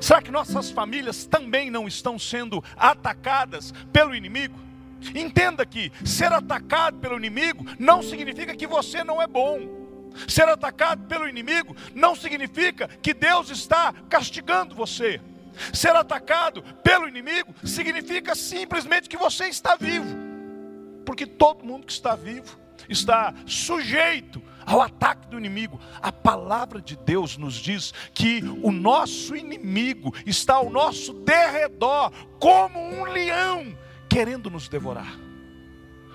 Será que nossas famílias também não estão sendo atacadas pelo inimigo? Entenda que ser atacado pelo inimigo não significa que você não é bom. Ser atacado pelo inimigo não significa que Deus está castigando você. Ser atacado pelo inimigo significa simplesmente que você está vivo. Porque todo mundo que está vivo está sujeito ao ataque do inimigo. A palavra de Deus nos diz que o nosso inimigo está ao nosso derredor, como um leão, querendo nos devorar.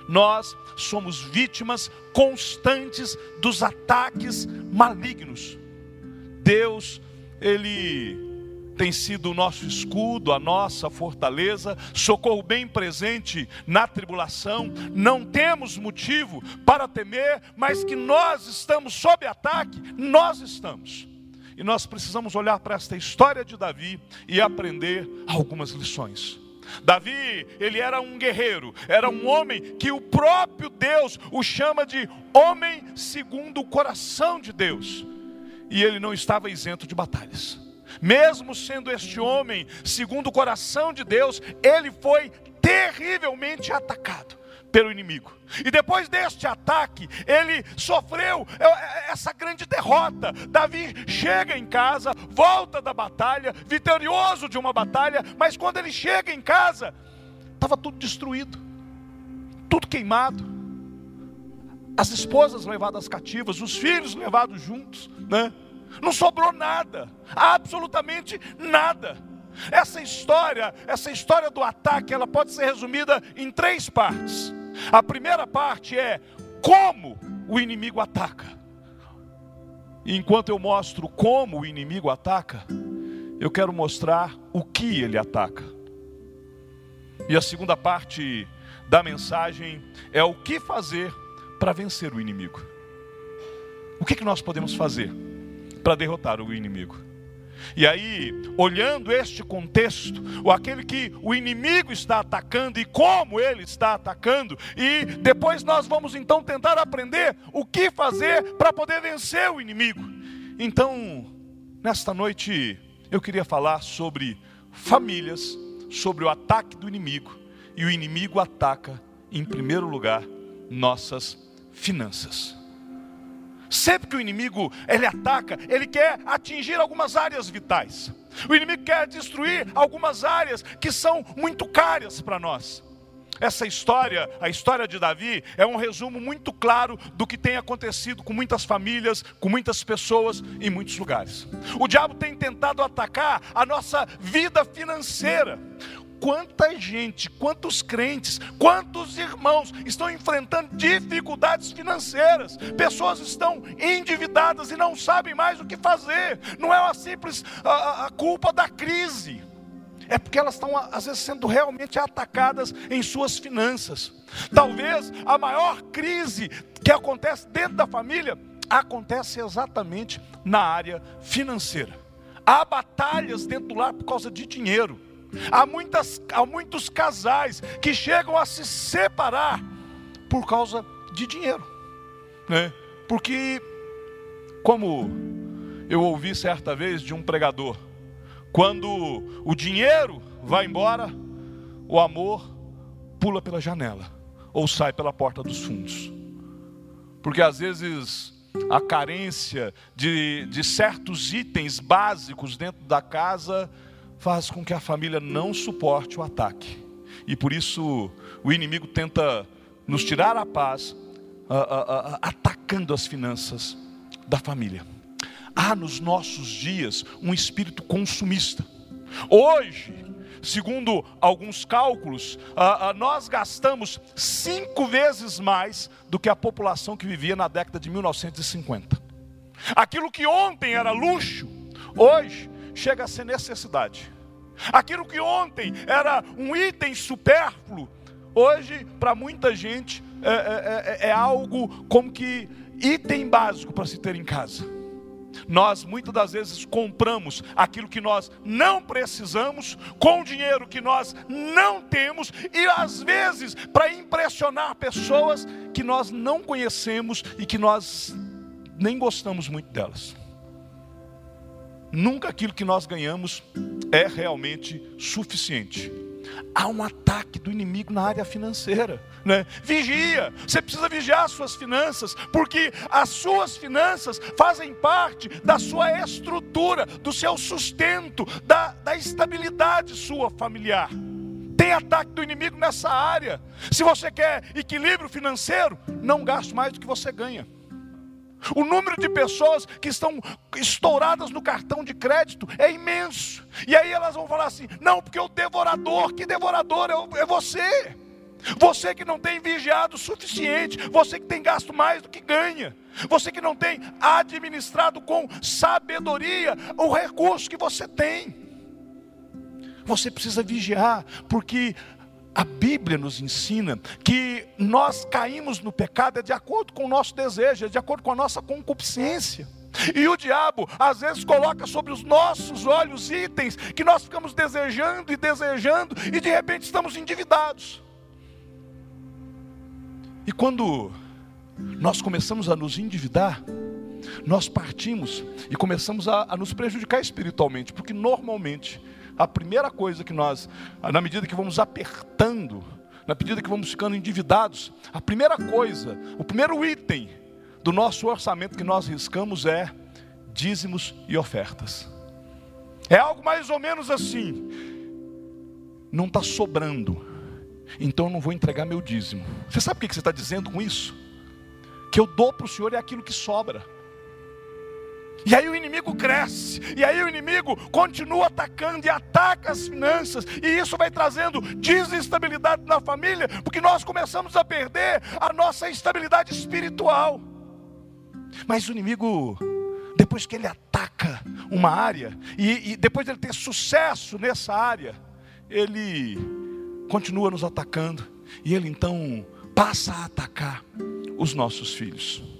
Nós somos vítimas constantes dos ataques malignos. Deus, Ele tem sido o nosso escudo, a nossa fortaleza, socorro bem presente na tribulação. Não temos motivo para temer, mas que nós estamos sob ataque, nós estamos. E nós precisamos olhar para esta história de Davi e aprender algumas lições. Davi, ele era um guerreiro, era um homem que o próprio Deus o chama de homem segundo o coração de Deus. E ele não estava isento de batalhas. Mesmo sendo este homem segundo o coração de Deus, ele foi terrivelmente atacado pelo inimigo. E depois deste ataque, ele sofreu é, é, essa grande derrota. Davi chega em casa, volta da batalha, vitorioso de uma batalha, mas quando ele chega em casa, estava tudo destruído, tudo queimado. As esposas levadas cativas, os filhos levados juntos, né? Não sobrou nada, absolutamente nada. Essa história, essa história do ataque, ela pode ser resumida em três partes. A primeira parte é como o inimigo ataca. Enquanto eu mostro como o inimigo ataca, eu quero mostrar o que ele ataca. E a segunda parte da mensagem é o que fazer para vencer o inimigo. O que, que nós podemos fazer para derrotar o inimigo? E aí, olhando este contexto, o aquele que o inimigo está atacando e como ele está atacando, e depois nós vamos então tentar aprender o que fazer para poder vencer o inimigo. Então, nesta noite, eu queria falar sobre famílias, sobre o ataque do inimigo, e o inimigo ataca, em primeiro lugar, nossas finanças. Sempre que o inimigo ele ataca, ele quer atingir algumas áreas vitais. O inimigo quer destruir algumas áreas que são muito caras para nós. Essa história, a história de Davi, é um resumo muito claro do que tem acontecido com muitas famílias, com muitas pessoas em muitos lugares. O diabo tem tentado atacar a nossa vida financeira quanta gente, quantos crentes, quantos irmãos estão enfrentando dificuldades financeiras. Pessoas estão endividadas e não sabem mais o que fazer. Não é uma simples a, a culpa da crise. É porque elas estão, às vezes, sendo realmente atacadas em suas finanças. Talvez a maior crise que acontece dentro da família acontece exatamente na área financeira. Há batalhas dentro do lar por causa de dinheiro. Há, muitas, há muitos casais que chegam a se separar por causa de dinheiro, né? Porque, como eu ouvi certa vez de um pregador, quando o dinheiro vai embora, o amor pula pela janela ou sai pela porta dos fundos. Porque às vezes a carência de, de certos itens básicos dentro da casa faz com que a família não suporte o ataque. E por isso o inimigo tenta nos tirar a paz, atacando as finanças da família. Há nos nossos dias um espírito consumista. Hoje, segundo alguns cálculos, nós gastamos cinco vezes mais do que a população que vivia na década de 1950. Aquilo que ontem era luxo, hoje chega a ser necessidade. Aquilo que ontem era um item supérfluo, hoje, para muita gente, é, é, é, é, algo como que item básico para se ter em casa. Nós muitas das vezes compramos aquilo que nós não precisamos, com dinheiro que nós não temos, e às vezes para impressionar pessoas que nós não conhecemos e que nós nem gostamos muito delas. Nunca aquilo que nós ganhamos é realmente suficiente. Há um ataque do inimigo na área financeira. Né? Vigia, você precisa vigiar as suas finanças, porque as suas finanças fazem parte da sua estrutura, do seu sustento, da, da estabilidade sua familiar. Tem ataque do inimigo nessa área. Se você quer equilíbrio financeiro, não gaste mais do que você ganha. O número de pessoas que estão estouradas no cartão de crédito é imenso. E aí elas vão falar assim: não, porque o devorador, que devorador é, é você. Você que não tem vigiado o suficiente, você que tem gasto mais do que ganha, você que não tem administrado com sabedoria o recurso que você tem. Você precisa vigiar, porque a Bíblia nos ensina que nós caímos no pecado é de acordo com o nosso desejo, é de acordo com a nossa concupiscência. E o diabo às vezes coloca sobre os nossos olhos itens que nós ficamos desejando e desejando e de repente estamos endividados. E quando nós começamos a nos endividar, nós partimos e começamos a, a nos prejudicar espiritualmente, porque normalmente a primeira coisa que nós, na medida que vamos apertando, na medida que vamos ficando endividados, a primeira coisa, o primeiro item do nosso orçamento que nós riscamos é dízimos e ofertas. É algo mais ou menos assim. Não está sobrando, então eu não vou entregar meu dízimo. Você sabe o que você está dizendo com isso? Que eu dou para o Senhor é aquilo que sobra. E aí o inimigo cresce, e aí o inimigo continua atacando e ataca as finanças, e isso vai trazendo desestabilidade na família, porque nós começamos a perder a nossa estabilidade espiritual. Mas o inimigo, depois que ele ataca uma área, e, e depois de ele ter sucesso nessa área, ele continua nos atacando, e ele então passa a atacar os nossos filhos.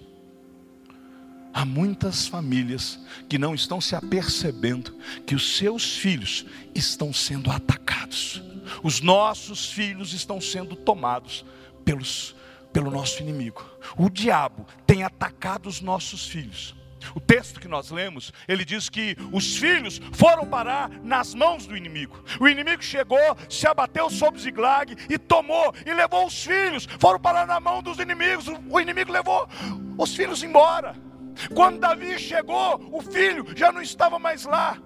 Há muitas famílias que não estão se apercebendo que os seus filhos estão sendo atacados. Os nossos filhos estão sendo tomados pelos, pelo nosso inimigo. O diabo tem atacado os nossos filhos. O texto que nós lemos, ele diz que os filhos foram parar nas mãos do inimigo. O inimigo chegou, se abateu sobre Ziglag e tomou e levou os filhos. Foram parar na mão dos inimigos. O inimigo levou os filhos embora. Quando Davi chegou, o filho já não estava mais lá.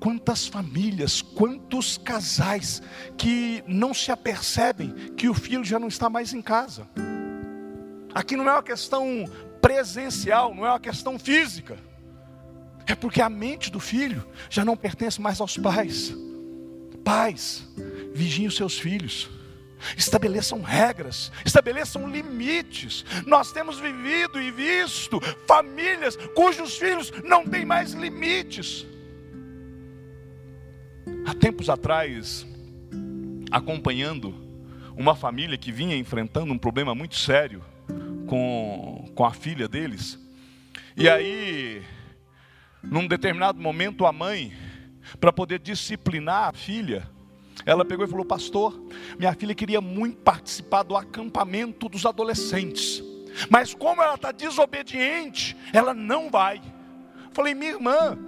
Quantas famílias, quantos casais que não se apercebem que o filho já não está mais em casa. Aqui não é uma questão presencial, não é uma questão física. É porque a mente do filho já não pertence mais aos pais. Pais, vigiem os seus filhos. Estabeleçam regras, estabeleçam limites. Nós temos vivido e visto famílias cujos filhos não têm mais limites. Há tempos atrás, acompanhando uma família que vinha enfrentando um problema muito sério com, com a filha deles, e aí, num determinado momento, a mãe, para poder disciplinar a filha, ela pegou e falou: Pastor, minha filha queria muito participar do acampamento dos adolescentes, mas como ela está desobediente, ela não vai. Falei, minha irmã,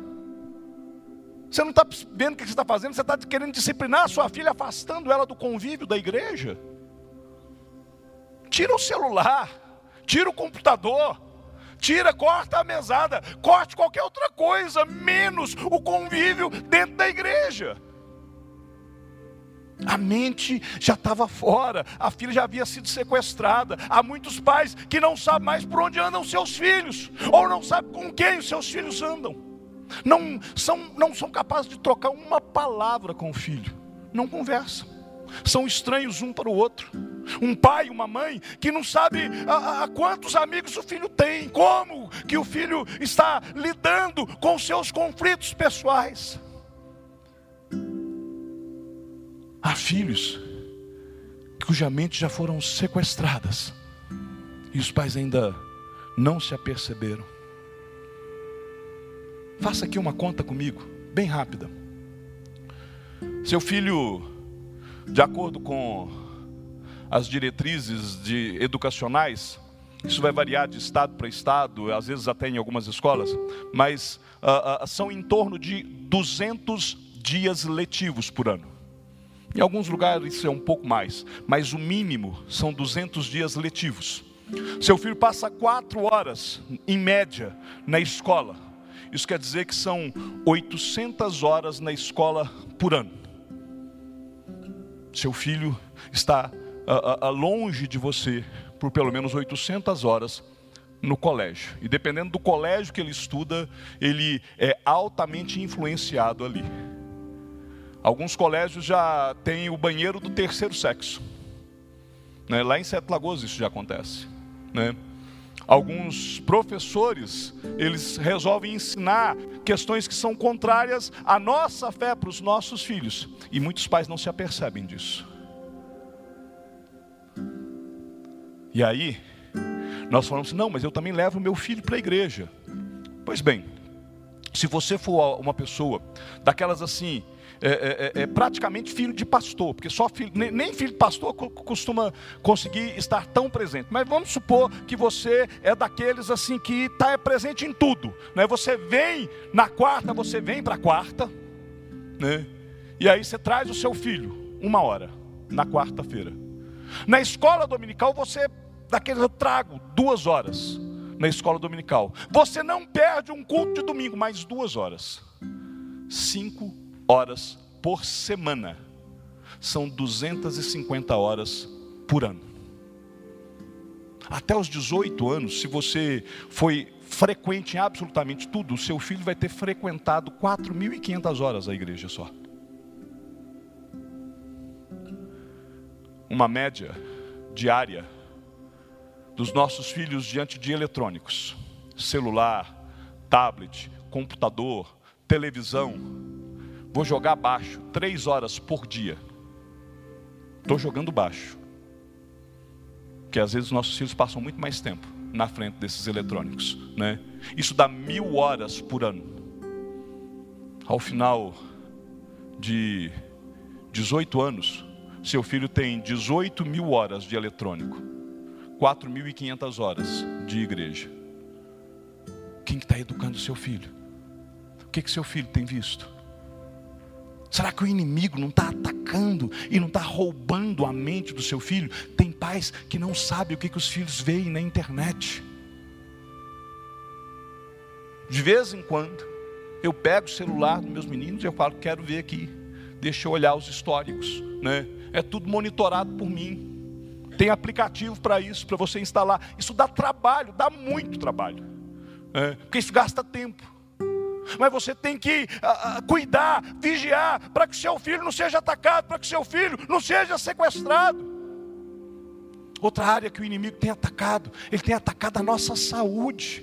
você não está vendo o que você está fazendo? Você está querendo disciplinar a sua filha, afastando ela do convívio da igreja? Tira o celular, tira o computador, tira, corta a mesada, corte qualquer outra coisa, menos o convívio dentro da igreja. A mente já estava fora, a filha já havia sido sequestrada. Há muitos pais que não sabem mais por onde andam seus filhos, ou não sabem com quem os seus filhos andam. Não são, não são capazes de trocar uma palavra com o filho, não conversam. São estranhos um para o outro. Um pai, uma mãe que não sabe a, a quantos amigos o filho tem, como que o filho está lidando com seus conflitos pessoais. Há filhos cuja mente já foram sequestradas e os pais ainda não se aperceberam. Faça aqui uma conta comigo, bem rápida. Seu filho, de acordo com as diretrizes de educacionais, Isso vai variar de estado para estado, às vezes até em algumas escolas, mas uh, uh, são em torno de 200 dias letivos por ano. Em alguns lugares é um pouco mais, mas o mínimo são 200 dias letivos. Seu filho passa quatro horas, em média, na escola. Isso quer dizer que são 800 horas na escola por ano. Seu filho está uh, uh, longe de você por pelo menos 800 horas no colégio. E dependendo do colégio que ele estuda, ele é altamente influenciado ali. Alguns colégios já têm o banheiro do terceiro sexo. Né? Lá em Sete Lagoas isso já acontece. Né? Alguns professores, eles resolvem ensinar questões que são contrárias à nossa fé para os nossos filhos. E muitos pais não se apercebem disso. E aí, nós falamos assim, não, mas eu também levo meu filho para a igreja. Pois bem, se você for uma pessoa daquelas assim, é, é, é, é praticamente filho de pastor, porque só filho, nem, filho de pastor costuma conseguir estar tão presente. Mas vamos supor que você é daqueles assim que está presente em tudo. Né? Você vem na quarta, você vem para a quarta, né? e aí você traz o seu filho, uma hora, na quarta-feira. Na escola dominical você, daqueles eu trago duas horas na escola dominical. Você não perde um culto de domingo, mais duas horas. Cinco horas por semana. São 250 horas por ano. Até os 18 anos, se você foi frequente em absolutamente tudo, o seu filho vai ter frequentado 4.500 horas a igreja só. uma média diária dos nossos filhos diante de eletrônicos, celular, tablet, computador, televisão. Vou jogar baixo três horas por dia. Estou jogando baixo. Porque às vezes os nossos filhos passam muito mais tempo na frente desses eletrônicos. Né? Isso dá mil horas por ano. Ao final de 18 anos, seu filho tem 18 mil horas de eletrônico, 4.500 horas de igreja. Quem está educando seu filho? O que, que seu filho tem visto? Será que o inimigo não está atacando e não está roubando a mente do seu filho? Tem pais que não sabem o que, que os filhos veem na internet. De vez em quando, eu pego o celular dos meus meninos e eu falo, quero ver aqui. Deixa eu olhar os históricos, né? é tudo monitorado por mim. Tem aplicativo para isso, para você instalar. Isso dá trabalho, dá muito trabalho. É, porque isso gasta tempo. Mas você tem que uh, uh, cuidar, vigiar, para que seu filho não seja atacado, para que seu filho não seja sequestrado. Outra área que o inimigo tem atacado, ele tem atacado a nossa saúde.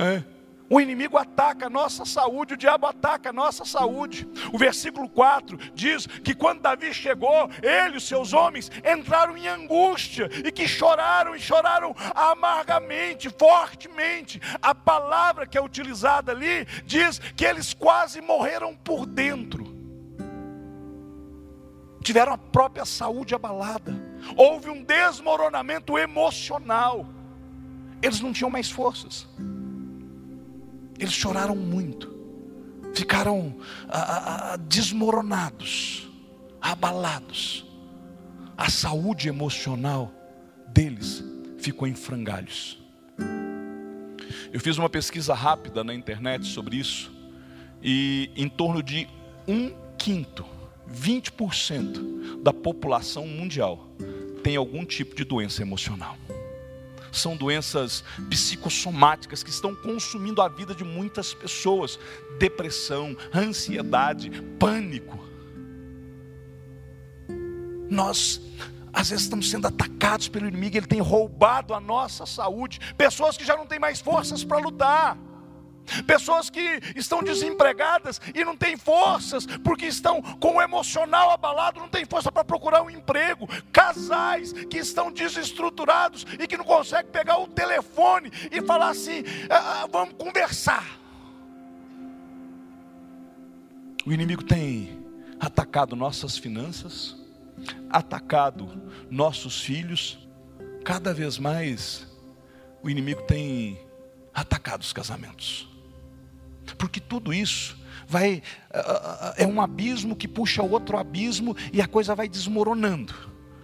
É. O inimigo ataca a nossa saúde, o diabo ataca a nossa saúde. O versículo 4 diz que quando Davi chegou, ele e seus homens entraram em angústia e que choraram e choraram amargamente, fortemente. A palavra que é utilizada ali diz que eles quase morreram por dentro. Tiveram a própria saúde abalada. Houve um desmoronamento emocional. Eles não tinham mais forças. Eles choraram muito, ficaram desmoronados, abalados. A saúde emocional deles ficou em frangalhos. Eu fiz uma pesquisa rápida na internet sobre isso, e em torno de um quinto, 20% da população mundial tem algum tipo de doença emocional são doenças psicossomáticas que estão consumindo a vida de muitas pessoas: depressão, ansiedade, pânico. Nós às vezes estamos sendo atacados pelo inimigo, ele tem roubado a nossa saúde. Pessoas que já não têm mais forças para lutar. Pessoas que estão desempregadas e não têm forças, porque estão com o emocional abalado, não têm força para procurar um emprego. Casais que estão desestruturados e que não conseguem pegar o telefone e falar assim: ah, ah, vamos conversar. O inimigo tem atacado nossas finanças, atacado nossos filhos, cada vez mais o inimigo tem atacado os casamentos. Porque tudo isso vai é um abismo que puxa outro abismo e a coisa vai desmoronando.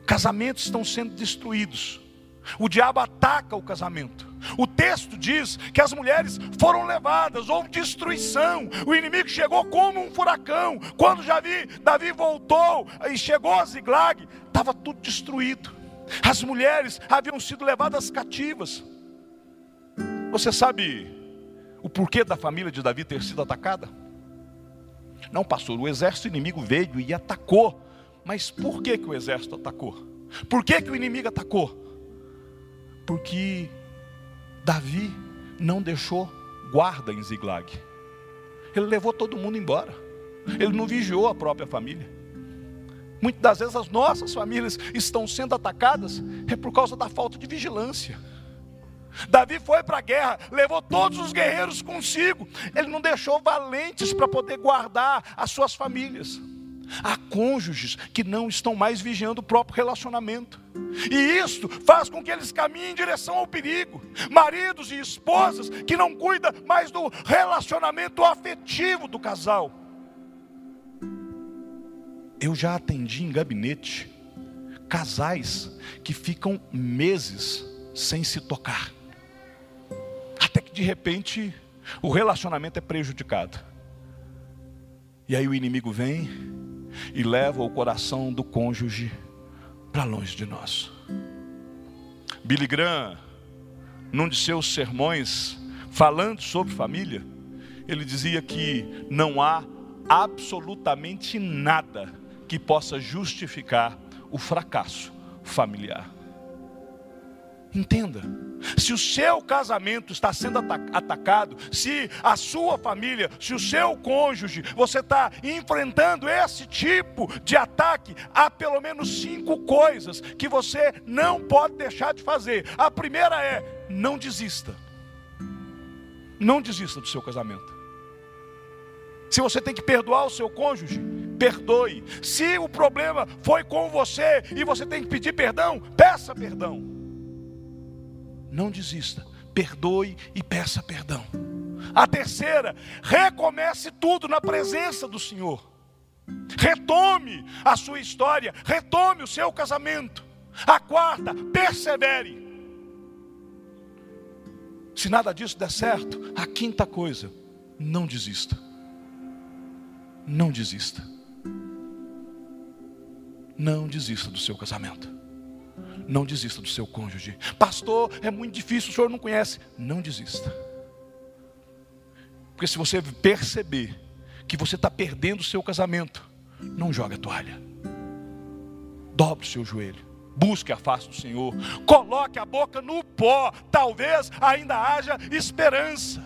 Casamentos estão sendo destruídos. O diabo ataca o casamento. O texto diz que as mulheres foram levadas, houve destruição. O inimigo chegou como um furacão. Quando Davi, Davi voltou e chegou a Ziglag, estava tudo destruído. As mulheres haviam sido levadas cativas. Você sabe o porquê da família de Davi ter sido atacada? Não, pastor, o exército inimigo veio e atacou. Mas por que, que o exército atacou? Por que, que o inimigo atacou? Porque Davi não deixou guarda em Ziglag. Ele levou todo mundo embora. Ele não vigiou a própria família. Muitas das vezes as nossas famílias estão sendo atacadas é por causa da falta de vigilância. Davi foi para a guerra, levou todos os guerreiros consigo. Ele não deixou valentes para poder guardar as suas famílias. Há cônjuges que não estão mais vigiando o próprio relacionamento. E isto faz com que eles caminhem em direção ao perigo. Maridos e esposas que não cuidam mais do relacionamento afetivo do casal. Eu já atendi em gabinete casais que ficam meses sem se tocar até que de repente o relacionamento é prejudicado. E aí o inimigo vem e leva o coração do cônjuge para longe de nós. Billy Graham, num de seus sermões, falando sobre família, ele dizia que não há absolutamente nada que possa justificar o fracasso familiar. Entenda, se o seu casamento está sendo atacado, se a sua família, se o seu cônjuge, você está enfrentando esse tipo de ataque, há pelo menos cinco coisas que você não pode deixar de fazer. A primeira é: não desista. Não desista do seu casamento. Se você tem que perdoar o seu cônjuge, perdoe. Se o problema foi com você e você tem que pedir perdão, peça perdão não desista, perdoe e peça perdão. A terceira, recomece tudo na presença do Senhor. Retome a sua história, retome o seu casamento. A quarta, persevere. Se nada disso der certo, a quinta coisa, não desista. Não desista. Não desista do seu casamento. Não desista do seu cônjuge. Pastor, é muito difícil, o senhor não conhece. Não desista. Porque se você perceber que você está perdendo o seu casamento, não jogue a toalha. Dobre o seu joelho. Busque a face do Senhor. Coloque a boca no pó. Talvez ainda haja esperança.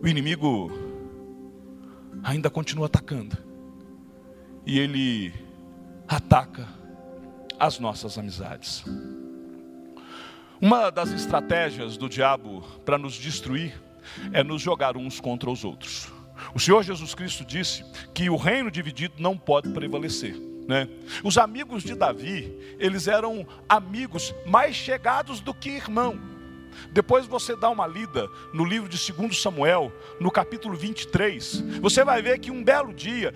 O inimigo ainda continua atacando. E ele ataca as nossas amizades. Uma das estratégias do diabo para nos destruir é nos jogar uns contra os outros. O Senhor Jesus Cristo disse que o reino dividido não pode prevalecer. Né? Os amigos de Davi, eles eram amigos mais chegados do que irmão. Depois você dá uma lida no livro de 2 Samuel, no capítulo 23, você vai ver que um belo dia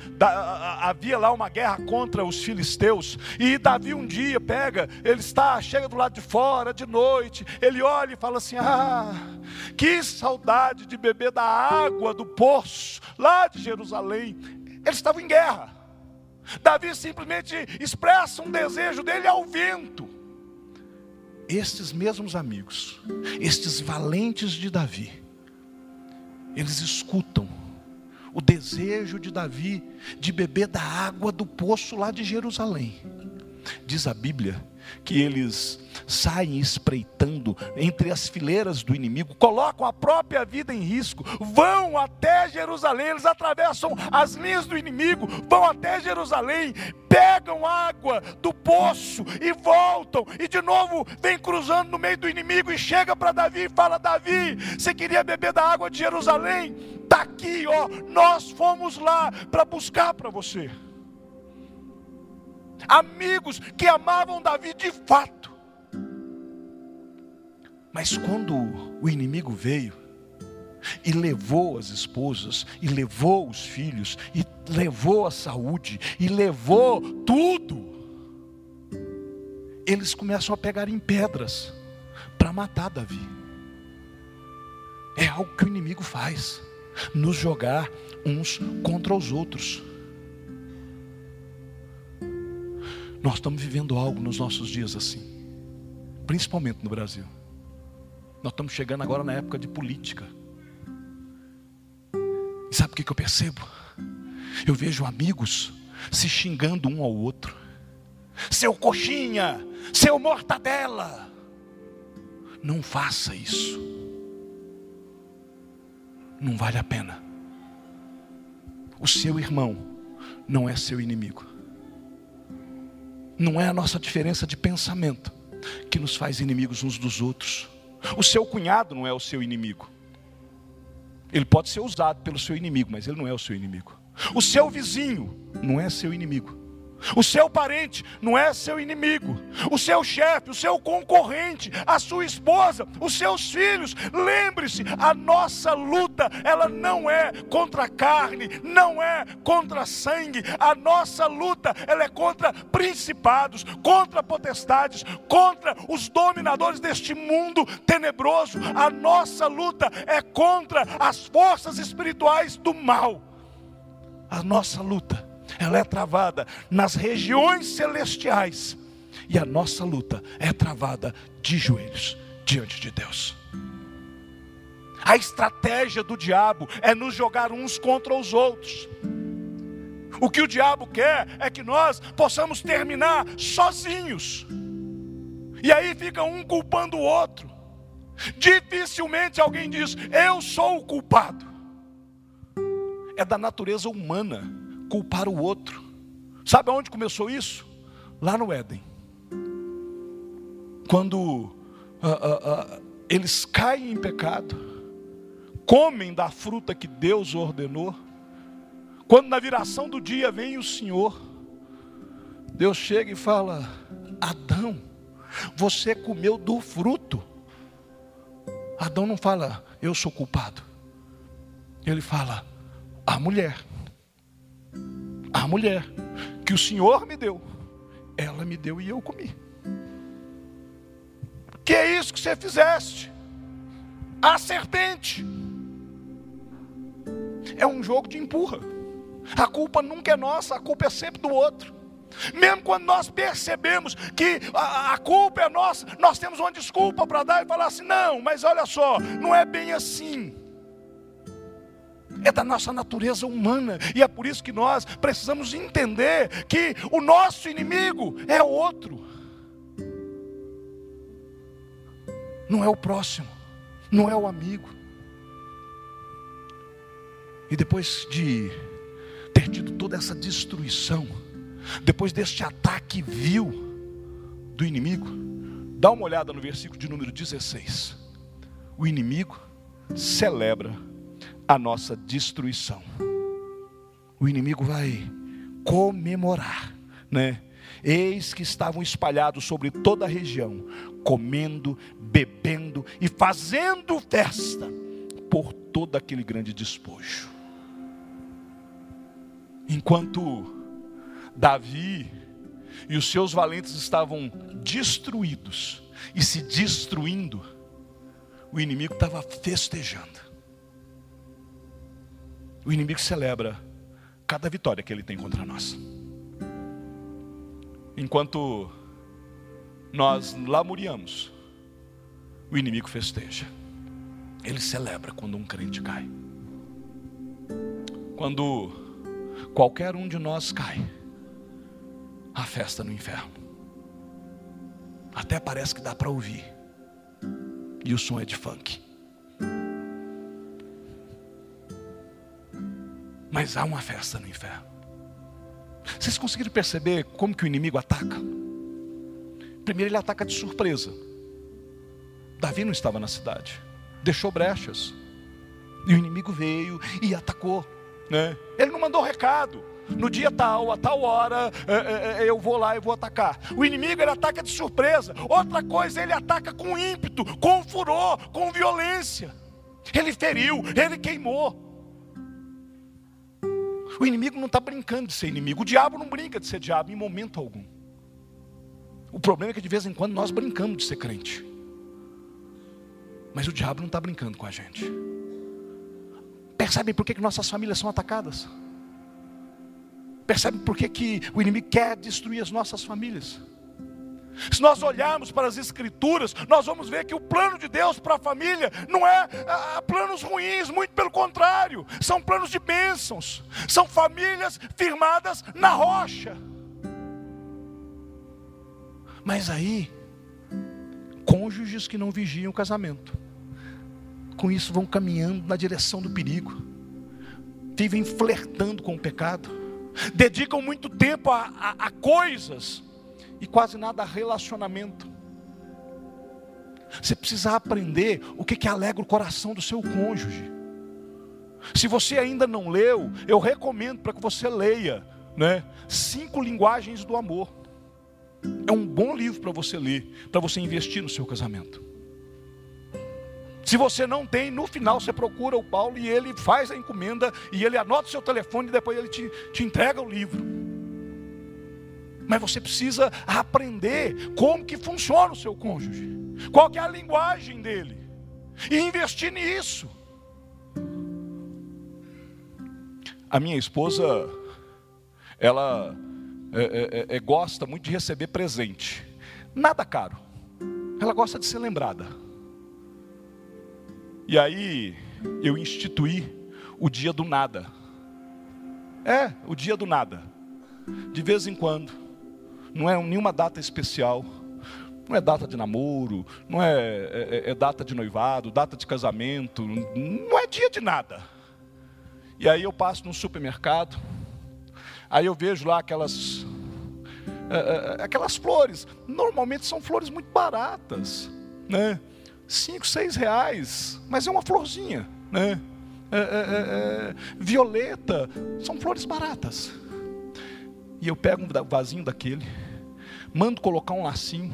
havia lá uma guerra contra os filisteus, e Davi um dia pega, ele está, chega do lado de fora de noite, ele olha e fala assim: "Ah, que saudade de beber da água do poço lá de Jerusalém". Eles estavam em guerra. Davi simplesmente expressa um desejo dele ao vento estes mesmos amigos, estes valentes de Davi, eles escutam o desejo de Davi de beber da água do poço lá de Jerusalém. Diz a Bíblia que eles saem espreitando entre as fileiras do inimigo, colocam a própria vida em risco, vão até Jerusalém, eles atravessam as linhas do inimigo, vão até Jerusalém, pegam água do poço e voltam, e de novo vem cruzando no meio do inimigo e chega para Davi e fala: Davi, você queria beber da água de Jerusalém? Está aqui, ó, nós fomos lá para buscar para você amigos que amavam Davi de fato. Mas quando o inimigo veio e levou as esposas, e levou os filhos, e levou a saúde, e levou tudo, eles começam a pegar em pedras para matar Davi. É algo que o inimigo faz, nos jogar uns contra os outros. Nós estamos vivendo algo nos nossos dias assim, principalmente no Brasil. Nós estamos chegando agora na época de política. E sabe o que, eu percebo? Eu vejo amigos se xingando um ao outro. Seu coxinha, seu mortadela. Não faça isso. Não vale a pena. O seu irmão não é seu inimigo. Não é a nossa diferença de pensamento que nos faz inimigos uns dos outros. O seu cunhado não é o seu inimigo. Ele pode ser usado pelo seu inimigo, mas ele não é o seu inimigo. O seu vizinho não é seu inimigo. O seu parente não é seu inimigo. O seu chefe, o seu concorrente, a sua esposa, os seus filhos. Lembre-se, a nossa luta, ela não é contra a carne, não é contra sangue. A nossa luta, ela é contra principados, contra potestades, contra os dominadores deste mundo tenebroso. A nossa luta é contra as forças espirituais do mal. A nossa luta ela é travada nas regiões celestiais. E a nossa luta é travada de joelhos diante de Deus. A estratégia do diabo é nos jogar uns contra os outros. O que o diabo quer é que nós possamos terminar sozinhos. E aí fica um culpando o outro. Dificilmente alguém diz: Eu sou o culpado. É da natureza humana culpar o outro. Sabe aonde começou isso? Lá no Éden. Quando uh, uh, uh, eles caem em pecado, comem da fruta que Deus ordenou, quando na viração do dia vem o Senhor, Deus chega e fala: Adão, você comeu do fruto. Adão não fala, eu sou culpado. Ele fala, a mulher a mulher que o Senhor me deu, ela me deu e eu comi. Que é isso que você fizeste? A serpente. É um jogo de empurra. A culpa nunca é nossa, a culpa é sempre do outro. Mesmo quando nós percebemos que a, a culpa é nossa, nós temos uma desculpa para dar e falar assim: não, mas olha só, não é bem assim é da nossa natureza humana, e é por isso que nós precisamos entender que o nosso inimigo é outro, não é o próximo, não é o amigo. E depois de ter tido toda essa destruição, depois deste ataque vil do inimigo, dá uma olhada no versículo de número 16. O inimigo celebra a nossa destruição. O inimigo vai comemorar, né? Eis que estavam espalhados sobre toda a região, comendo, bebendo e fazendo festa por todo aquele grande despojo. Enquanto Davi e os seus valentes estavam destruídos e se destruindo, o inimigo estava festejando. O inimigo celebra cada vitória que ele tem contra nós. Enquanto nós lamuriamos, o inimigo festeja. Ele celebra quando um crente cai. Quando qualquer um de nós cai, a festa no inferno. Até parece que dá para ouvir. E o som é de funk. Mas há uma festa no inferno. Vocês conseguiram perceber como que o inimigo ataca? Primeiro ele ataca de surpresa. Davi não estava na cidade, deixou brechas. E o inimigo veio e atacou. Né? Ele não mandou recado. no dia tal, a tal hora, é, é, é, eu vou lá e vou atacar. O inimigo ele ataca de surpresa. Outra coisa, ele ataca com ímpeto, com furor, com violência. Ele feriu, ele queimou. O inimigo não está brincando de ser inimigo. O diabo não brinca de ser diabo em momento algum. O problema é que de vez em quando nós brincamos de ser crente. Mas o diabo não está brincando com a gente. Percebem por que, que nossas famílias são atacadas? Percebem por que, que o inimigo quer destruir as nossas famílias? Se nós olharmos para as Escrituras, nós vamos ver que o plano de Deus para a família não é ah, planos ruins, muito pelo contrário, são planos de bênçãos, são famílias firmadas na rocha. Mas aí, cônjuges que não vigiam o casamento, com isso vão caminhando na direção do perigo, vivem flertando com o pecado, dedicam muito tempo a, a, a coisas e quase nada relacionamento. Você precisa aprender o que, que alegra o coração do seu cônjuge. Se você ainda não leu, eu recomendo para que você leia, né? Cinco linguagens do amor. É um bom livro para você ler, para você investir no seu casamento. Se você não tem, no final você procura o Paulo e ele faz a encomenda e ele anota o seu telefone e depois ele te, te entrega o livro mas você precisa aprender como que funciona o seu cônjuge, qual que é a linguagem dele, e investir nisso. A minha esposa, ela é, é, é, é, gosta muito de receber presente, nada caro, ela gosta de ser lembrada. E aí eu instituí o dia do nada. É, o dia do nada. De vez em quando, não é nenhuma data especial. Não é data de namoro, não é, é, é, data de noivado, data de casamento, não é dia de nada. E aí eu passo num supermercado, aí eu vejo lá aquelas é, é, aquelas flores. Normalmente são flores muito baratas, né? Cinco, seis reais, mas é uma florzinha, né? É, é, é, violeta, são flores baratas. E eu pego um vasinho daquele, mando colocar um lacinho.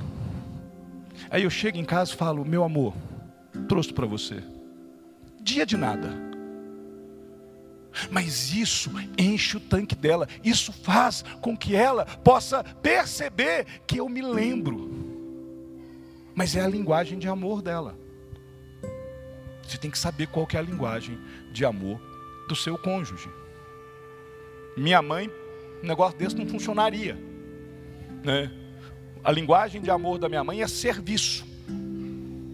Aí eu chego em casa e falo: Meu amor, trouxe para você. Dia de nada. Mas isso enche o tanque dela, isso faz com que ela possa perceber que eu me lembro. Mas é a linguagem de amor dela. Você tem que saber qual que é a linguagem de amor do seu cônjuge. Minha mãe um negócio desse não funcionaria. Né? A linguagem de amor da minha mãe é serviço.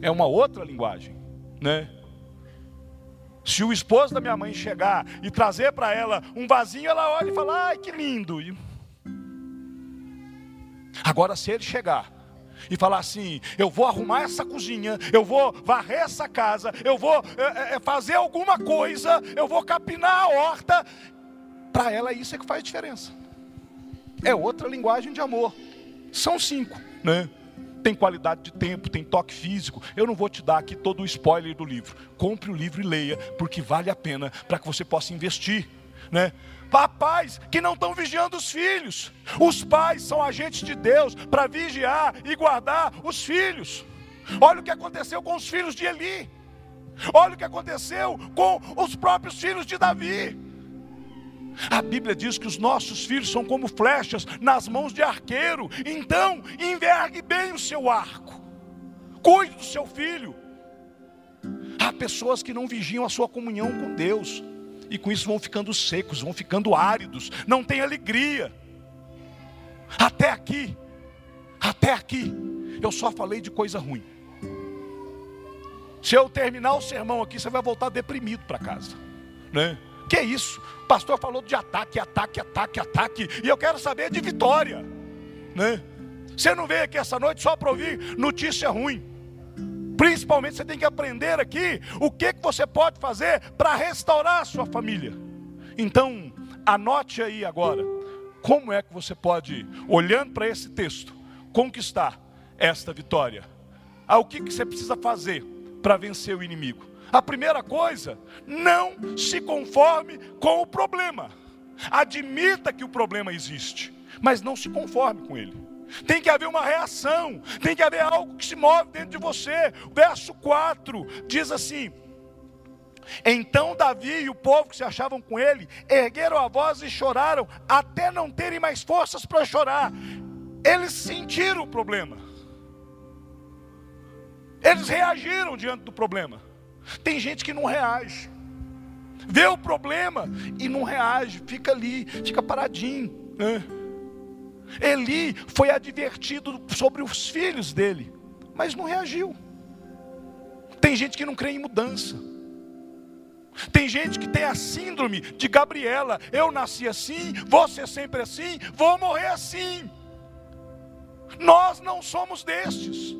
É uma outra linguagem, né? Se o esposo da minha mãe chegar e trazer para ela um vasinho, ela olha e fala: "Ai, que lindo". Agora se ele chegar e falar assim: eu vou arrumar essa cozinha, eu vou varrer essa casa, eu vou é, é, fazer alguma coisa, eu vou capinar a horta, para ela isso é que faz diferença. É outra linguagem de amor. São cinco, né? Tem qualidade de tempo, tem toque físico. Eu não vou te dar aqui todo o spoiler do livro. Compre o livro e leia, porque vale a pena para que você possa investir, né? Papais que não estão vigiando os filhos. Os pais são agentes de Deus para vigiar e guardar os filhos. Olha o que aconteceu com os filhos de Eli. Olha o que aconteceu com os próprios filhos de Davi. A Bíblia diz que os nossos filhos são como flechas nas mãos de arqueiro. Então, envergue bem o seu arco. Cuide do seu filho. Há pessoas que não vigiam a sua comunhão com Deus. E com isso vão ficando secos, vão ficando áridos, não tem alegria. Até aqui, até aqui, eu só falei de coisa ruim. Se eu terminar o sermão aqui, você vai voltar deprimido para casa, né? Que é isso? O pastor falou de ataque, ataque, ataque, ataque. E eu quero saber de vitória. Né? Você não veio aqui essa noite só para ouvir notícia ruim. Principalmente você tem que aprender aqui o que, que você pode fazer para restaurar a sua família. Então, anote aí agora como é que você pode, olhando para esse texto, conquistar esta vitória. Ah, o que, que você precisa fazer para vencer o inimigo? A primeira coisa, não se conforme com o problema. Admita que o problema existe, mas não se conforme com ele. Tem que haver uma reação, tem que haver algo que se move dentro de você. Verso 4 diz assim: Então Davi e o povo que se achavam com ele ergueram a voz e choraram, até não terem mais forças para chorar. Eles sentiram o problema, eles reagiram diante do problema. Tem gente que não reage, vê o problema e não reage, fica ali, fica paradinho. Né? Eli foi advertido sobre os filhos dele, mas não reagiu. Tem gente que não crê em mudança. Tem gente que tem a síndrome de Gabriela: eu nasci assim, vou ser sempre assim, vou morrer assim. Nós não somos destes.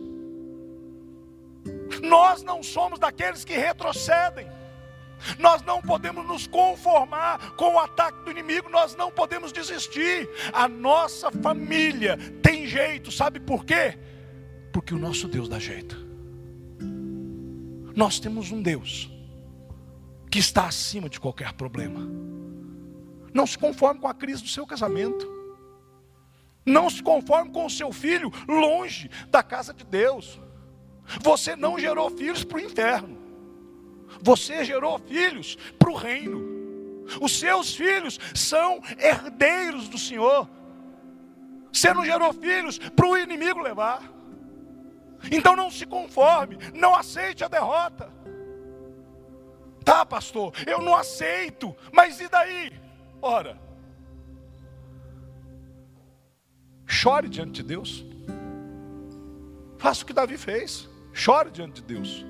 Nós não somos daqueles que retrocedem. Nós não podemos nos conformar com o ataque do inimigo, nós não podemos desistir. A nossa família tem jeito, sabe por quê? Porque o nosso Deus dá jeito. Nós temos um Deus que está acima de qualquer problema. Não se conforme com a crise do seu casamento. Não se conforme com o seu filho longe da casa de Deus. Você não gerou filhos para o inferno. Você gerou filhos para o reino. Os seus filhos são herdeiros do Senhor. Você não gerou filhos para o inimigo levar. Então não se conforme, não aceite a derrota. Tá, pastor, eu não aceito, mas e daí? Ora, chore diante de Deus. Faça o que Davi fez. Chore diante de Deus.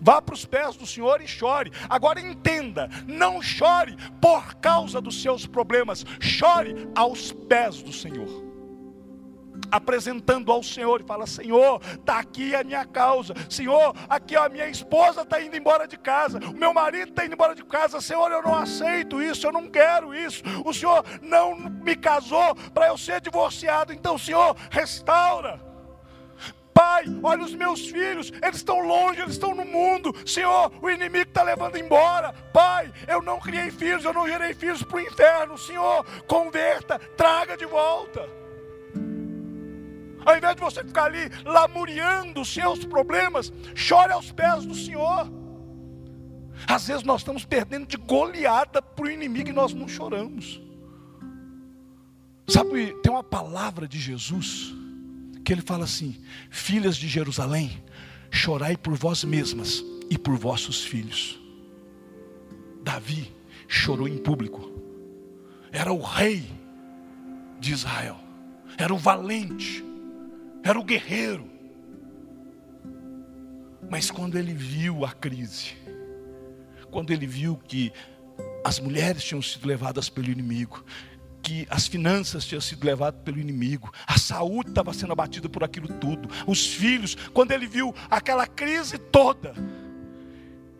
Vá para os pés do Senhor e chore. Agora entenda: não chore por causa dos seus problemas, chore aos pés do Senhor. Apresentando ao Senhor e fala: Senhor, está aqui a minha causa. Senhor, aqui a minha esposa está indo embora de casa. O meu marido está indo embora de casa. Senhor, eu não aceito isso, eu não quero isso. O Senhor não me casou para eu ser divorciado. Então, Senhor, restaura. Pai, olha os meus filhos, eles estão longe, eles estão no mundo. Senhor, o inimigo está levando embora. Pai, eu não criei filhos, eu não gerei filhos para o inferno. Senhor, converta, traga de volta. Ao invés de você ficar ali lamuriando os seus problemas, chore aos pés do Senhor. Às vezes nós estamos perdendo de goleada para o inimigo e nós não choramos. Sabe, tem uma palavra de Jesus que ele fala assim: Filhas de Jerusalém, chorai por vós mesmas e por vossos filhos. Davi chorou em público, era o rei de Israel, era o valente, era o guerreiro. Mas quando ele viu a crise, quando ele viu que as mulheres tinham sido levadas pelo inimigo, que as finanças tinham sido levadas pelo inimigo, a saúde estava sendo abatida por aquilo tudo, os filhos, quando ele viu aquela crise toda,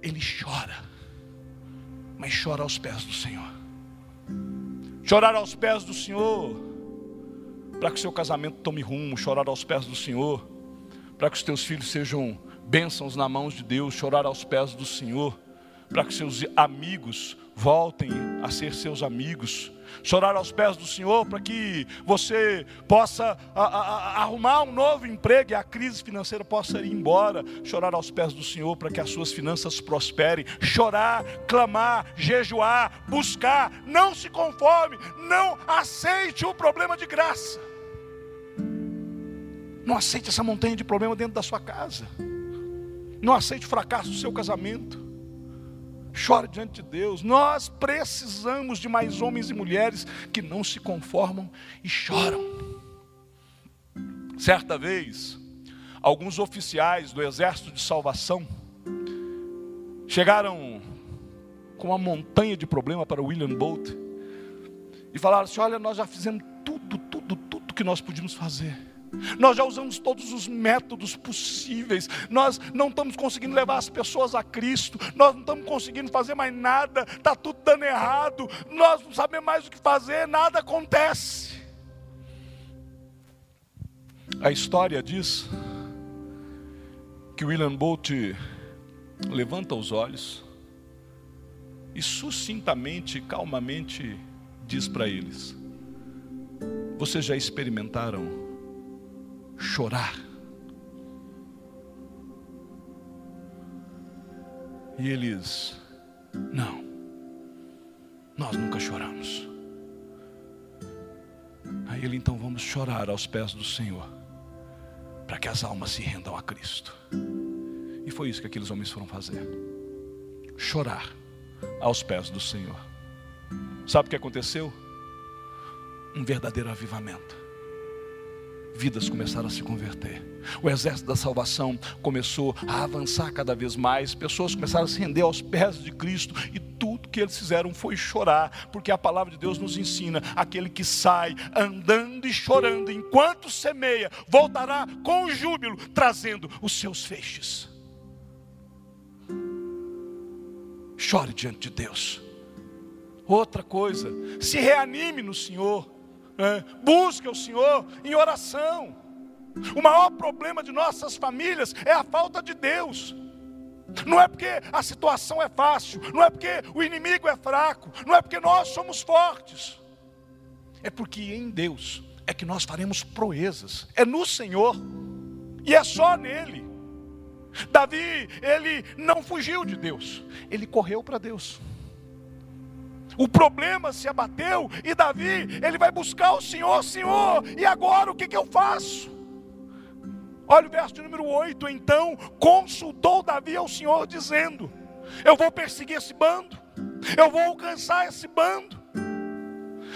ele chora, mas chora aos pés do Senhor. Chorar aos pés do Senhor, para que o seu casamento tome rumo, chorar aos pés do Senhor, para que os teus filhos sejam bênçãos na mão de Deus, chorar aos pés do Senhor, para que seus amigos voltem a ser seus amigos, chorar aos pés do Senhor para que você possa a, a, arrumar um novo emprego e a crise financeira possa ir embora, chorar aos pés do Senhor para que as suas finanças prosperem, chorar, clamar, jejuar, buscar, não se conforme, não aceite o problema de graça. Não aceite essa montanha de problema dentro da sua casa. Não aceite o fracasso do seu casamento. Chore diante de Deus. Nós precisamos de mais homens e mulheres que não se conformam e choram. Certa vez, alguns oficiais do Exército de Salvação chegaram com uma montanha de problema para William Bolt e falaram assim: Olha, nós já fizemos tudo, tudo, tudo que nós podíamos fazer nós já usamos todos os métodos possíveis, nós não estamos conseguindo levar as pessoas a Cristo, nós não estamos conseguindo fazer mais nada, está tudo dando errado, nós não sabemos mais o que fazer, nada acontece. A história diz que William Bolt levanta os olhos e sucintamente, calmamente diz para eles: Vocês já experimentaram chorar? E eles, não, nós nunca choramos. Aí ele então vamos chorar aos pés do Senhor, para que as almas se rendam a Cristo. E foi isso que aqueles homens foram fazer: chorar aos pés do Senhor. Sabe o que aconteceu? Um verdadeiro avivamento. Vidas começaram a se converter. O exército da salvação começou a avançar cada vez mais. Pessoas começaram a se render aos pés de Cristo. E tudo que eles fizeram foi chorar. Porque a palavra de Deus nos ensina: aquele que sai andando e chorando enquanto semeia, voltará com júbilo, trazendo os seus feixes. Chore diante de Deus. Outra coisa, se reanime no Senhor. Né? Busque o Senhor em oração. O maior problema de nossas famílias é a falta de Deus. Não é porque a situação é fácil, não é porque o inimigo é fraco, não é porque nós somos fortes. É porque em Deus é que nós faremos proezas. É no Senhor. E é só nele. Davi, ele não fugiu de Deus, ele correu para Deus. O problema se abateu e Davi, ele vai buscar o Senhor, Senhor, e agora o que, que eu faço? Olha o verso número 8: então consultou Davi ao Senhor, dizendo: Eu vou perseguir esse bando, eu vou alcançar esse bando,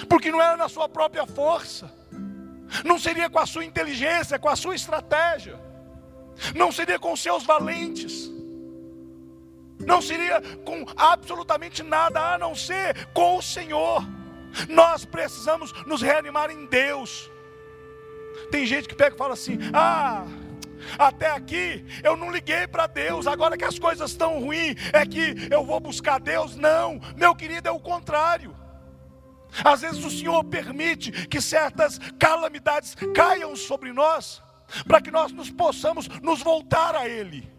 porque não era na sua própria força, não seria com a sua inteligência, com a sua estratégia não seria com seus valentes, não seria com absolutamente nada a não ser com o Senhor. Nós precisamos nos reanimar em Deus. Tem gente que pega e fala assim: ah, até aqui eu não liguei para Deus, agora que as coisas estão ruins, é que eu vou buscar Deus. Não, meu querido, é o contrário. Às vezes o Senhor permite que certas calamidades caiam sobre nós, para que nós nos possamos nos voltar a Ele.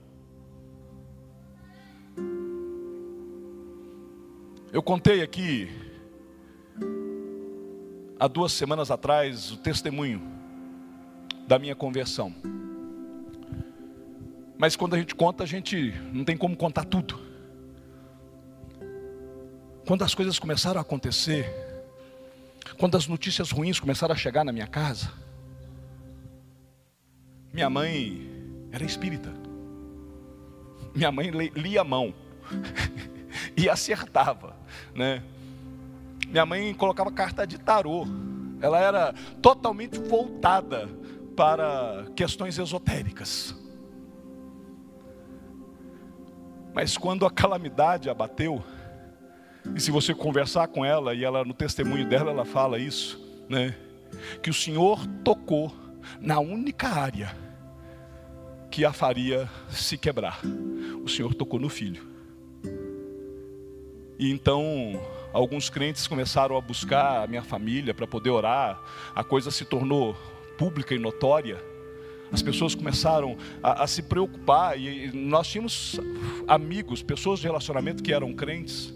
Eu contei aqui, há duas semanas atrás, o testemunho da minha conversão. Mas quando a gente conta, a gente não tem como contar tudo. Quando as coisas começaram a acontecer, quando as notícias ruins começaram a chegar na minha casa, minha mãe era espírita. Minha mãe lia a mão e acertava, né? Minha mãe colocava carta de tarô. Ela era totalmente voltada para questões esotéricas. Mas quando a calamidade abateu, e se você conversar com ela, e ela no testemunho dela ela fala isso, né? Que o Senhor tocou na única área que a faria se quebrar. O Senhor tocou no filho. E então, alguns crentes começaram a buscar a minha família para poder orar, a coisa se tornou pública e notória. As pessoas começaram a, a, se preocupar, e nós tínhamos amigos, pessoas de relacionamento que eram crentes.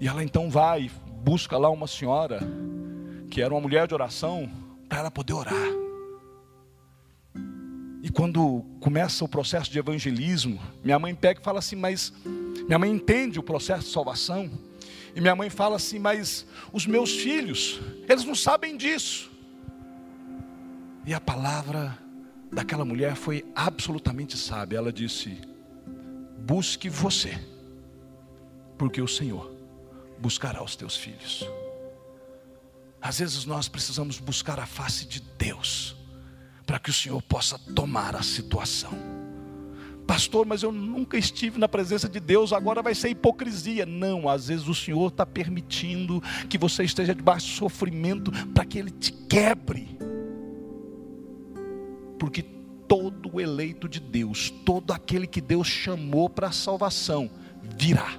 E ela então vai, busca lá uma senhora, que era uma mulher de oração, para ela poder orar. E quando começa o processo de evangelismo, minha mãe pega e fala assim: Mas minha mãe entende o processo de salvação. E minha mãe fala assim: Mas os meus filhos, eles não sabem disso. E a palavra daquela mulher foi absolutamente sábia. Ela disse: Busque você, porque o Senhor buscará os teus filhos. Às vezes nós precisamos buscar a face de Deus para que o Senhor possa tomar a situação. Pastor, mas eu nunca estive na presença de Deus, agora vai ser hipocrisia. Não, às vezes o Senhor está permitindo que você esteja debaixo de sofrimento para que Ele te quebre. Porque todo eleito de Deus, todo aquele que Deus chamou para a salvação, virá.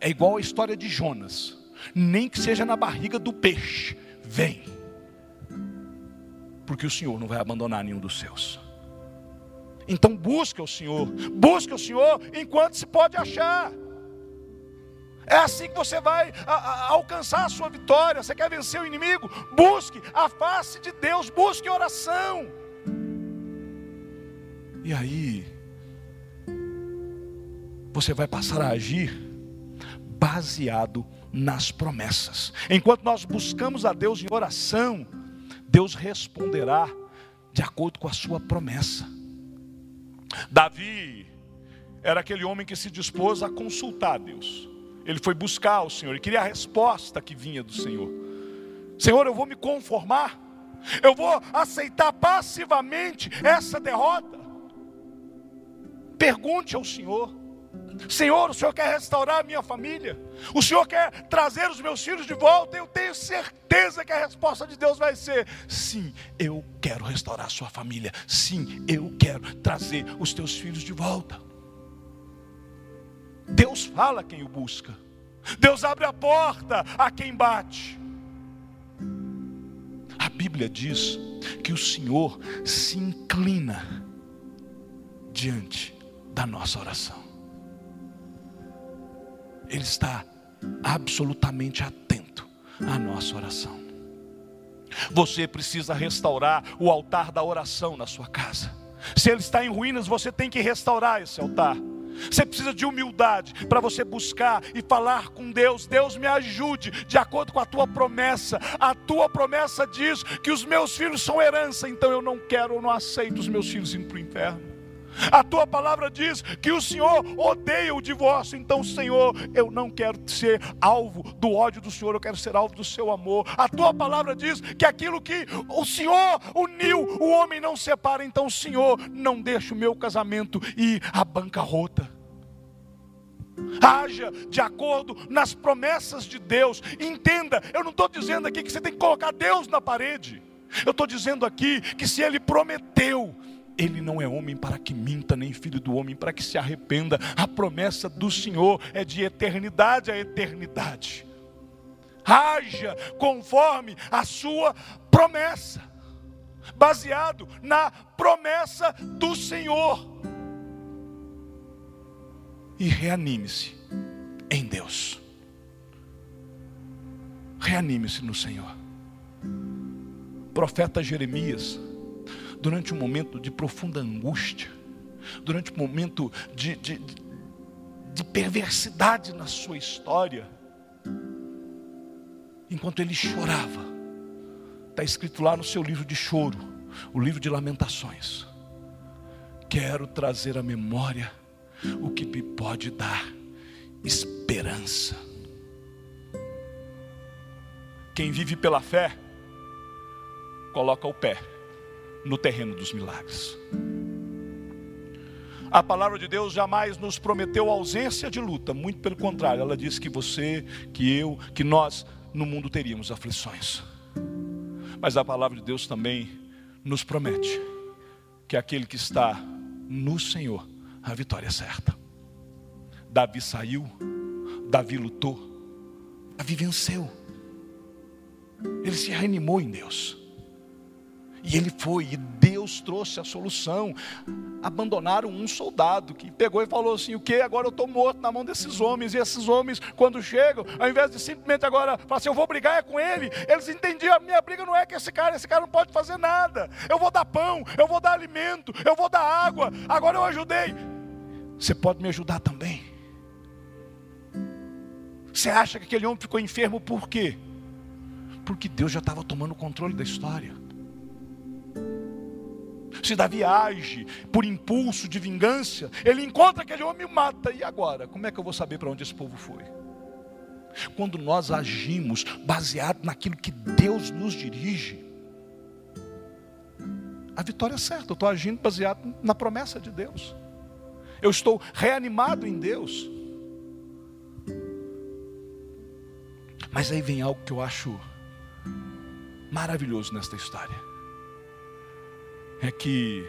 É igual a história de Jonas, nem que seja na barriga do peixe, vem porque o Senhor não vai abandonar nenhum dos seus. Então busca o Senhor, busca o Senhor enquanto se pode achar. É assim que você vai a, a, alcançar a sua vitória. Você quer vencer o inimigo? Busque a face de Deus, busque oração. E aí, você vai passar a agir baseado nas promessas. Enquanto nós buscamos a Deus em oração, Deus responderá de acordo com a sua promessa. Davi era aquele homem que se dispôs a consultar a Deus. Ele foi buscar o Senhor, ele queria a resposta que vinha do Senhor. Senhor, eu vou me conformar, eu vou aceitar passivamente essa derrota. Pergunte ao Senhor. Senhor, o Senhor quer restaurar a minha família, o Senhor quer trazer os meus filhos de volta. Eu tenho certeza que a resposta de Deus vai ser: sim, eu quero restaurar a sua família, sim, eu quero trazer os teus filhos de volta. Deus fala a quem o busca, Deus abre a porta a quem bate. A Bíblia diz que o Senhor se inclina diante da nossa oração. Ele está absolutamente atento à nossa oração. Você precisa restaurar o altar da oração na sua casa. Se ele está em ruínas, você tem que restaurar esse altar. Você precisa de humildade para você buscar e falar com Deus. Deus me ajude de acordo com a tua promessa. A tua promessa diz que os meus filhos são herança, então eu não quero, eu não aceito os meus filhos indo para o inferno. A tua palavra diz que o Senhor odeia o divórcio, então, Senhor, eu não quero ser alvo do ódio do Senhor, eu quero ser alvo do seu amor. A tua palavra diz que aquilo que o Senhor uniu, o homem não separa, então, Senhor, não deixe o meu casamento ir à bancarrota. Haja de acordo nas promessas de Deus. Entenda, eu não estou dizendo aqui que você tem que colocar Deus na parede. Eu estou dizendo aqui que se Ele prometeu, ele não é homem para que minta, nem filho do homem para que se arrependa. A promessa do Senhor é de eternidade a eternidade. Haja conforme a sua promessa, baseado na promessa do Senhor. E reanime-se em Deus. Reanime-se no Senhor. profeta Jeremias durante um momento de profunda angústia, durante um momento de, de, de perversidade na sua história, enquanto ele chorava, está escrito lá no seu livro de choro, o livro de lamentações. Quero trazer à memória o que me pode dar esperança. Quem vive pela fé, coloca o pé no terreno dos milagres. A palavra de Deus jamais nos prometeu ausência de luta, muito pelo contrário, ela disse que você, que eu, que nós no mundo teríamos aflições. Mas a palavra de Deus também nos promete que aquele que está no Senhor, a vitória é certa. Davi saiu, Davi lutou, Davi venceu. Ele se reanimou em Deus. E ele foi, e Deus trouxe a solução. Abandonaram um soldado que pegou e falou assim: O que? Agora eu estou morto na mão desses homens. E esses homens, quando chegam, ao invés de simplesmente agora falar assim: Eu vou brigar é com ele, eles entendiam: minha briga não é com esse cara, esse cara não pode fazer nada. Eu vou dar pão, eu vou dar alimento, eu vou dar água. Agora eu ajudei. Você pode me ajudar também? Você acha que aquele homem ficou enfermo por quê? Porque Deus já estava tomando o controle da história. Se Davi age por impulso de vingança, ele encontra aquele homem e mata. E agora? Como é que eu vou saber para onde esse povo foi? Quando nós agimos baseado naquilo que Deus nos dirige, a vitória é certa. Eu estou agindo baseado na promessa de Deus. Eu estou reanimado em Deus. Mas aí vem algo que eu acho maravilhoso nesta história é que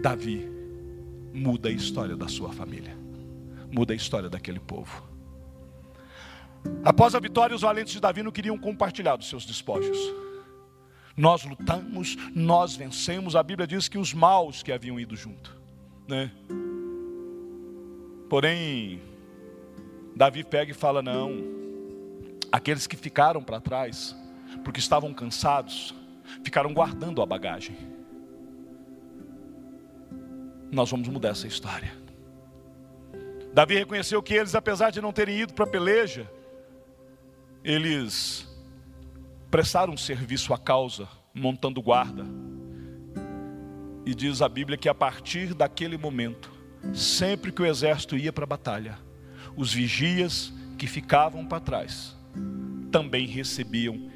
Davi muda a história da sua família, muda a história daquele povo. Após a vitória, os valentes de Davi não queriam compartilhar dos seus despojos. Nós lutamos, nós vencemos. A Bíblia diz que os maus que haviam ido junto, né? Porém, Davi pega e fala: não, aqueles que ficaram para trás, porque estavam cansados, ficaram guardando a bagagem. Nós vamos mudar essa história. Davi reconheceu que eles, apesar de não terem ido para a peleja, eles prestaram serviço à causa, montando guarda. E diz a Bíblia que a partir daquele momento, sempre que o exército ia para a batalha, os vigias que ficavam para trás também recebiam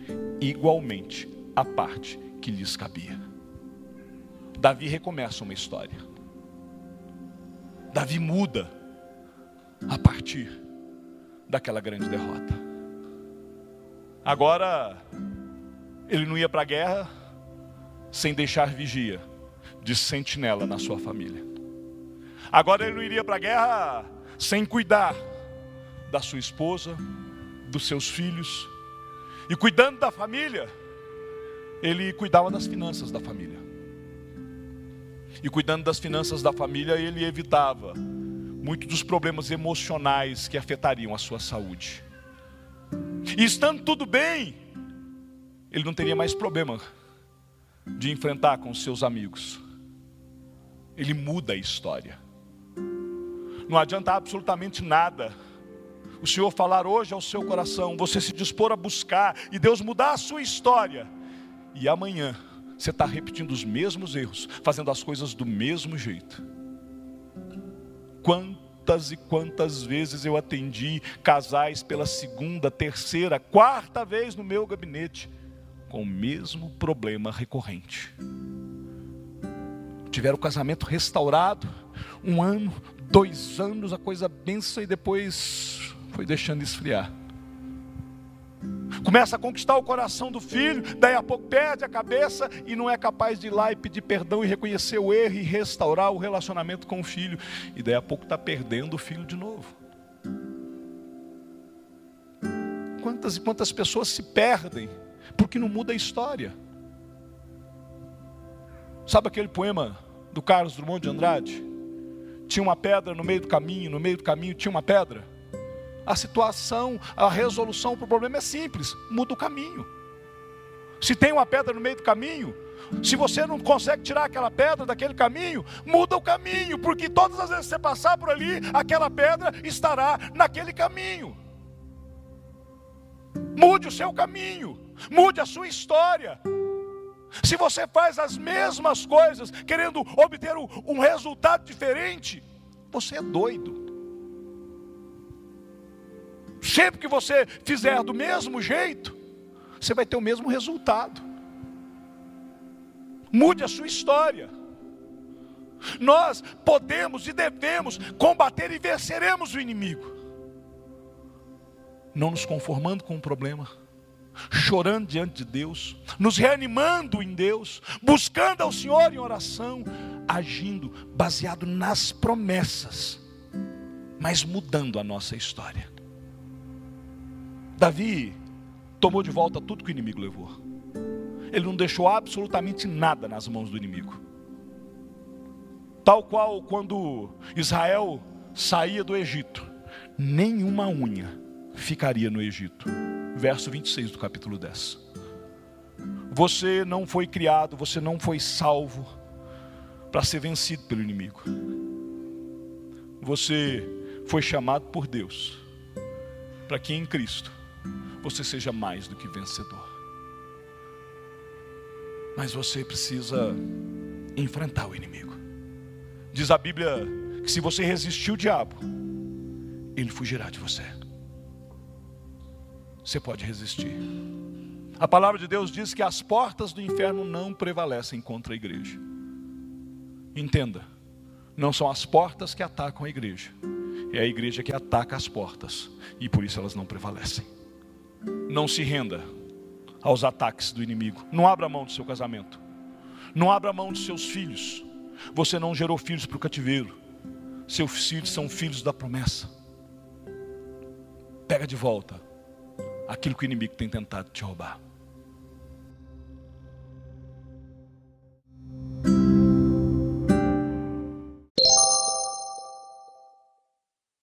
igualmente a parte que lhes cabia. Davi recomeça uma história. Davi muda a partir daquela grande derrota. Agora, ele não ia para a guerra sem deixar vigia de sentinela na sua família. Agora ele não iria para a guerra sem cuidar da sua esposa, dos seus filhos. E cuidando da família, ele cuidava das finanças da família. E cuidando das finanças da família, ele evitava muitos dos problemas emocionais que afetariam a sua saúde. E estando tudo bem, ele não teria mais problema de enfrentar com seus amigos. Ele muda a história. Não adianta absolutamente nada o Senhor falar hoje ao seu coração, você se dispor a buscar e Deus mudar a sua história, e amanhã você está repetindo os mesmos erros, fazendo as coisas do mesmo jeito. Quantas e quantas vezes eu atendi casais pela segunda, terceira, quarta vez no meu gabinete, com o mesmo problema recorrente. Tiveram o casamento restaurado, um ano, dois anos, a coisa benção e depois foi deixando esfriar. Começa a conquistar o coração do filho, daí a pouco perde a cabeça e não é capaz de ir lá e pedir perdão e reconhecer o erro e restaurar o relacionamento com o filho. E daí a pouco está perdendo o filho de novo. Quantas e quantas pessoas se perdem porque não muda a história. Sabe aquele poema do Carlos Drummond de Andrade? Tinha uma pedra no meio do caminho, no meio do caminho tinha uma pedra. A situação, a resolução para o problema é simples: muda o caminho. Se tem uma pedra no meio do caminho, se você não consegue tirar aquela pedra daquele caminho, muda o caminho, porque todas as vezes que você passar por ali, aquela pedra estará naquele caminho. Mude o seu caminho, mude a sua história. Se você faz as mesmas coisas, querendo obter um resultado diferente, você é doido. Sempre que você fizer do mesmo jeito, você vai ter o mesmo resultado. Mude a sua história. Nós podemos e devemos combater e venceremos o inimigo. Não nos conformando com o problema chorando diante de Deus, nos reanimando em Deus, buscando ao Senhor em oração, agindo baseado nas promessas, mas mudando a nossa história. Davi tomou de volta tudo que o inimigo levou. Ele não deixou absolutamente nada nas mãos do inimigo. Tal qual quando Israel saía do Egito, nenhuma unha ficaria no Egito verso 26 do capítulo 10. Você não foi criado, você não foi salvo para ser vencido pelo inimigo. Você foi chamado por Deus para que em Cristo você seja mais do que vencedor. Mas você precisa enfrentar o inimigo. Diz a Bíblia que se você resistir o diabo, ele fugirá de você você pode resistir. A palavra de Deus diz que as portas do inferno não prevalecem contra a igreja. Entenda, não são as portas que atacam a igreja, é a igreja que ataca as portas, e por isso elas não prevalecem. Não se renda aos ataques do inimigo, não abra mão do seu casamento, não abra mão dos seus filhos. Você não gerou filhos para o cativeiro, seus filhos são filhos da promessa. Pega de volta aquilo que o inimigo tem tentado te roubar.